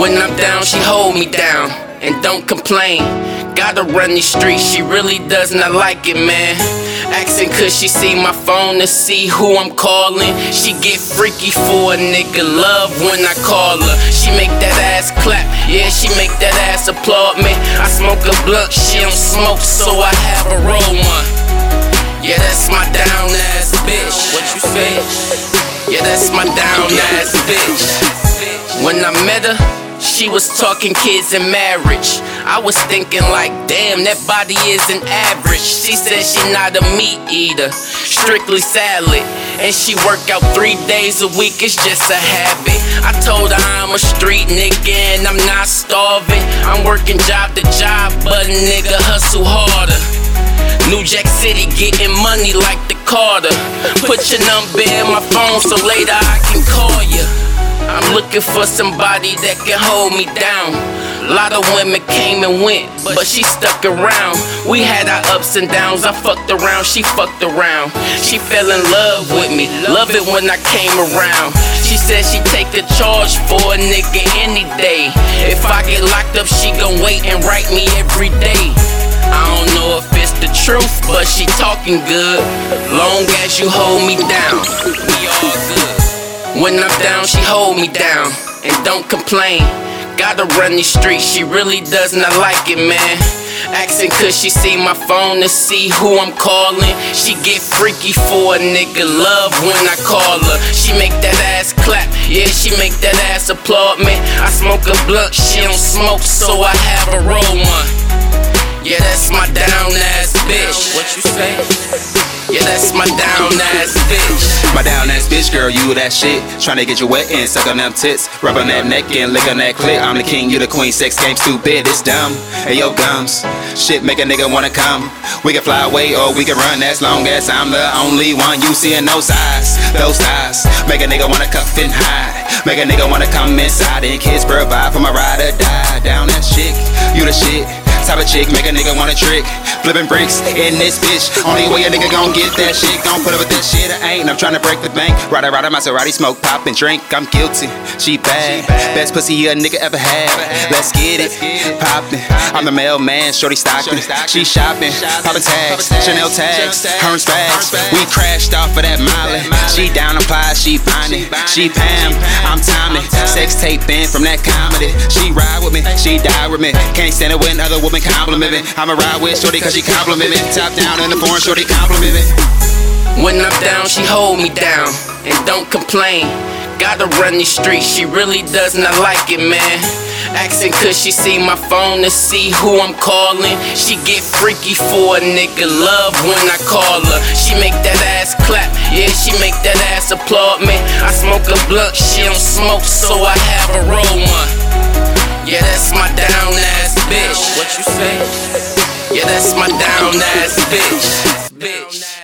When I'm down, she hold me down and don't complain. Gotta run these streets, she really does not like it, man. Asking cause she see my phone to see who I'm calling. She get freaky for a nigga love when I call her. She make that ass clap, yeah, she make that ass applaud me. I smoke a blunt, she don't smoke, so I have a roll one. Yeah, that's my down ass bitch. What you say? Yeah, that's my down ass bitch. When I met her, she was talking kids and marriage. I was thinking like, damn, that body isn't average. She said she not a meat eater, strictly salad. And she work out three days a week, it's just a habit. I told her I'm a street nigga and I'm not starving. I'm working job to job, but a nigga hustle harder. New Jack City getting money like the Carter. Put your number in my phone so later I can call you. I'm looking for somebody that can hold me down. A lot of women came and went, but she stuck around. We had our ups and downs. I fucked around, she fucked around. She fell in love with me, love it when I came around. She said she take a charge for a nigga any day. If I get locked up, she gon' wait and write me every day. I don't know if it's the truth, but she talking good. Long as you hold me down, we all good. When I'm down, she hold me down and don't complain. Gotta run these streets, she really does not like it, man. Asking cause she see my phone to see who I'm calling. She get freaky for a nigga love when I call her. She make that ass clap, yeah, she make that ass applaud me. I smoke a blunt, she don't smoke, so I have a roll one. Yeah, that's my down ass bitch. What you say? Yeah, that's my down ass bitch. Bitch, girl, you that shit. Tryna get you wet and suck on them tits. Rub on that neck and lick on that clit. I'm the king, you the queen. Sex game stupid, it's dumb. Hey, yo, gums. Shit make a nigga wanna come. We can fly away or we can run as long as I'm the only one you see in those eyes. Those eyes make a nigga wanna cuff and hide. Make a nigga wanna come inside and kiss provide for my ride or die. Down that chick, you the shit. Type of chick, make a nigga wanna trick. Flipping bricks in this bitch. Only way a nigga gon' get that shit. Gon' put up with that shit, I ain't. I'm tryna break the bank. Ride a ride a Maserati, smoke, pop, and drink. I'm guilty. She bad. Best pussy a nigga ever had. Let's get it. Poppin'. I'm the mailman, shorty Stockton. She shopping. Poppin' tags. Chanel tags. Hermes bags. We crashed off of that Molly. She down apply, she findin'. She Pam. I'm Tommy. Sex tape in from that comedy. She ride with me. She die with me. Can't stand it when other women compliment me. I'ma ride with shorty cause she compliment me. Top down in the foreign, shorty compliment me. When I'm down, she hold me down and don't complain. Gotta run these streets, she really does not like it, man. Asking cause she see my phone to see who I'm calling. She get freaky for a nigga love when I call her. She make that ass clap, yeah, she make that ass applaud me. I smoke a blunt, she don't smoke, so I have a roll one. Yeah, that's my down ass bitch. What you say? Yeah, that's my down ass bitch. Bitch.